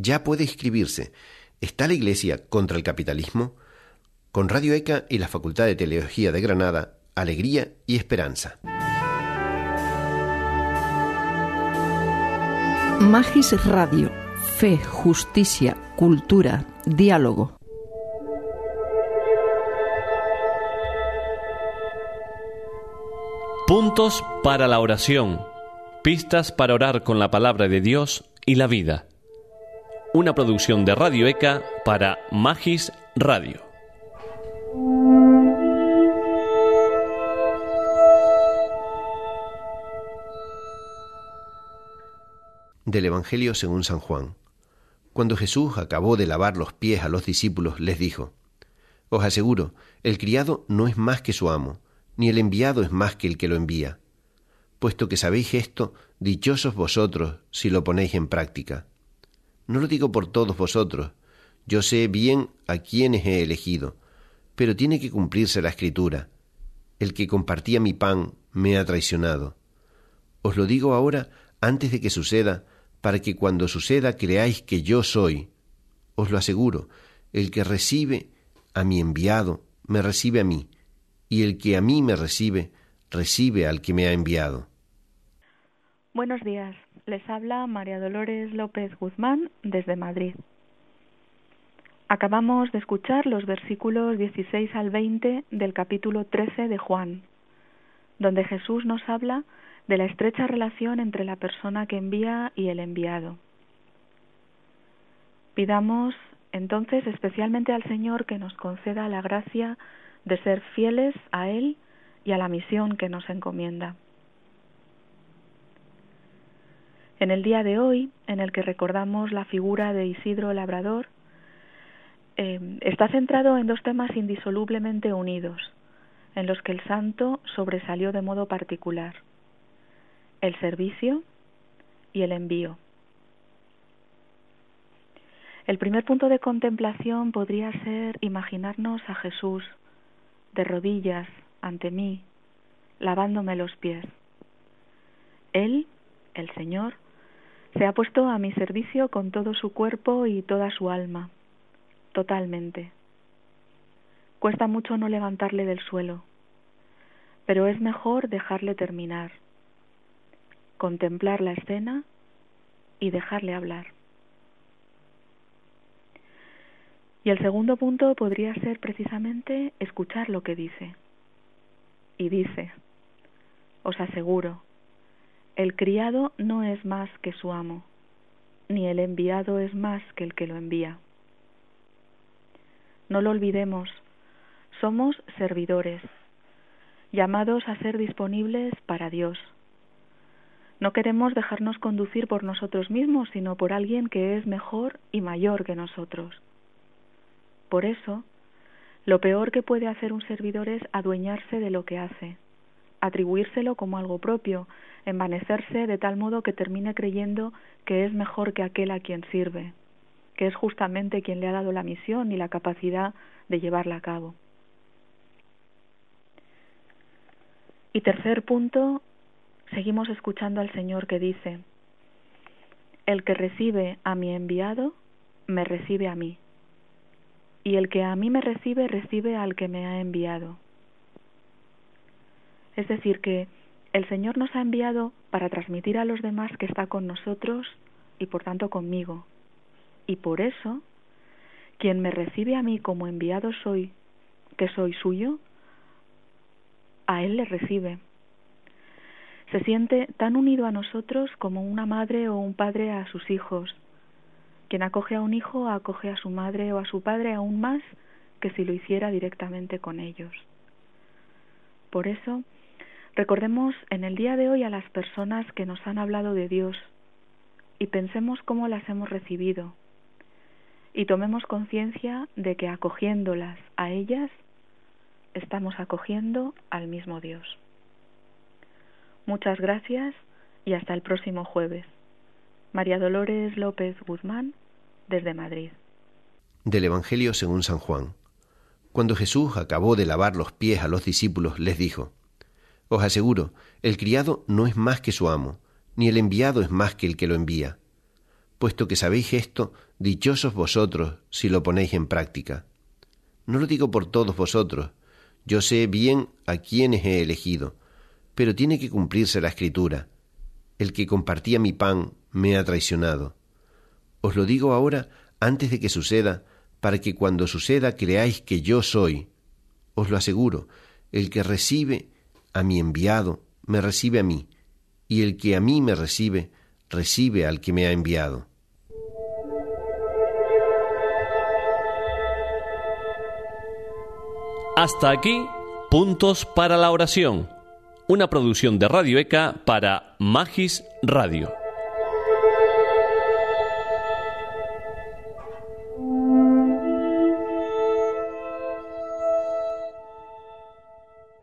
ya puede inscribirse. ¿Está la Iglesia contra el capitalismo? Con Radio ECA y la Facultad de Teología de Granada, alegría y esperanza. Magis Radio, fe, justicia, cultura, diálogo. Puntos para la oración. Pistas para orar con la palabra de Dios y la vida. Una producción de Radio ECA para Magis Radio. Del Evangelio según San Juan. Cuando Jesús acabó de lavar los pies a los discípulos, les dijo, Os aseguro, el criado no es más que su amo, ni el enviado es más que el que lo envía. Puesto que sabéis esto, dichosos vosotros si lo ponéis en práctica. No lo digo por todos vosotros, yo sé bien a quienes he elegido, pero tiene que cumplirse la escritura. El que compartía mi pan me ha traicionado. Os lo digo ahora antes de que suceda, para que cuando suceda creáis que yo soy. Os lo aseguro, el que recibe a mi enviado, me recibe a mí, y el que a mí me recibe, recibe al que me ha enviado. Buenos días, les habla María Dolores López Guzmán desde Madrid. Acabamos de escuchar los versículos 16 al 20 del capítulo 13 de Juan, donde Jesús nos habla de la estrecha relación entre la persona que envía y el enviado. Pidamos entonces especialmente al Señor que nos conceda la gracia de ser fieles a Él y a la misión que nos encomienda. En el día de hoy, en el que recordamos la figura de Isidro Labrador, eh, está centrado en dos temas indisolublemente unidos, en los que el santo sobresalió de modo particular, el servicio y el envío. El primer punto de contemplación podría ser imaginarnos a Jesús de rodillas ante mí, lavándome los pies. Él, el Señor, se ha puesto a mi servicio con todo su cuerpo y toda su alma, totalmente. Cuesta mucho no levantarle del suelo, pero es mejor dejarle terminar, contemplar la escena y dejarle hablar. Y el segundo punto podría ser precisamente escuchar lo que dice. Y dice, os aseguro, el criado no es más que su amo, ni el enviado es más que el que lo envía. No lo olvidemos, somos servidores, llamados a ser disponibles para Dios. No queremos dejarnos conducir por nosotros mismos, sino por alguien que es mejor y mayor que nosotros. Por eso, lo peor que puede hacer un servidor es adueñarse de lo que hace, atribuírselo como algo propio, envanecerse de tal modo que termine creyendo que es mejor que aquel a quien sirve, que es justamente quien le ha dado la misión y la capacidad de llevarla a cabo. Y tercer punto, seguimos escuchando al Señor que dice, El que recibe a mi enviado, me recibe a mí y el que a mí me recibe recibe al que me ha enviado. Es decir, que el Señor nos ha enviado para transmitir a los demás que está con nosotros y por tanto conmigo. Y por eso, quien me recibe a mí como enviado soy, que soy suyo, a Él le recibe. Se siente tan unido a nosotros como una madre o un padre a sus hijos, quien acoge a un hijo acoge a su madre o a su padre aún más que si lo hiciera directamente con ellos. Por eso, recordemos en el día de hoy a las personas que nos han hablado de Dios y pensemos cómo las hemos recibido y tomemos conciencia de que acogiéndolas a ellas estamos acogiendo al mismo Dios. Muchas gracias y hasta el próximo jueves. María Dolores López Guzmán, desde Madrid. Del Evangelio según San Juan. Cuando Jesús acabó de lavar los pies a los discípulos, les dijo, Os aseguro, el criado no es más que su amo, ni el enviado es más que el que lo envía. puesto que sabéis esto, dichosos vosotros si lo ponéis en práctica. No lo digo por todos vosotros, yo sé bien a quienes he elegido, pero tiene que cumplirse la escritura. El que compartía mi pan me ha traicionado. Os lo digo ahora antes de que suceda, para que cuando suceda creáis que yo soy. Os lo aseguro, el que recibe a mi enviado, me recibe a mí, y el que a mí me recibe, recibe al que me ha enviado. Hasta aquí, puntos para la oración, una producción de Radio ECA para Magis Radio.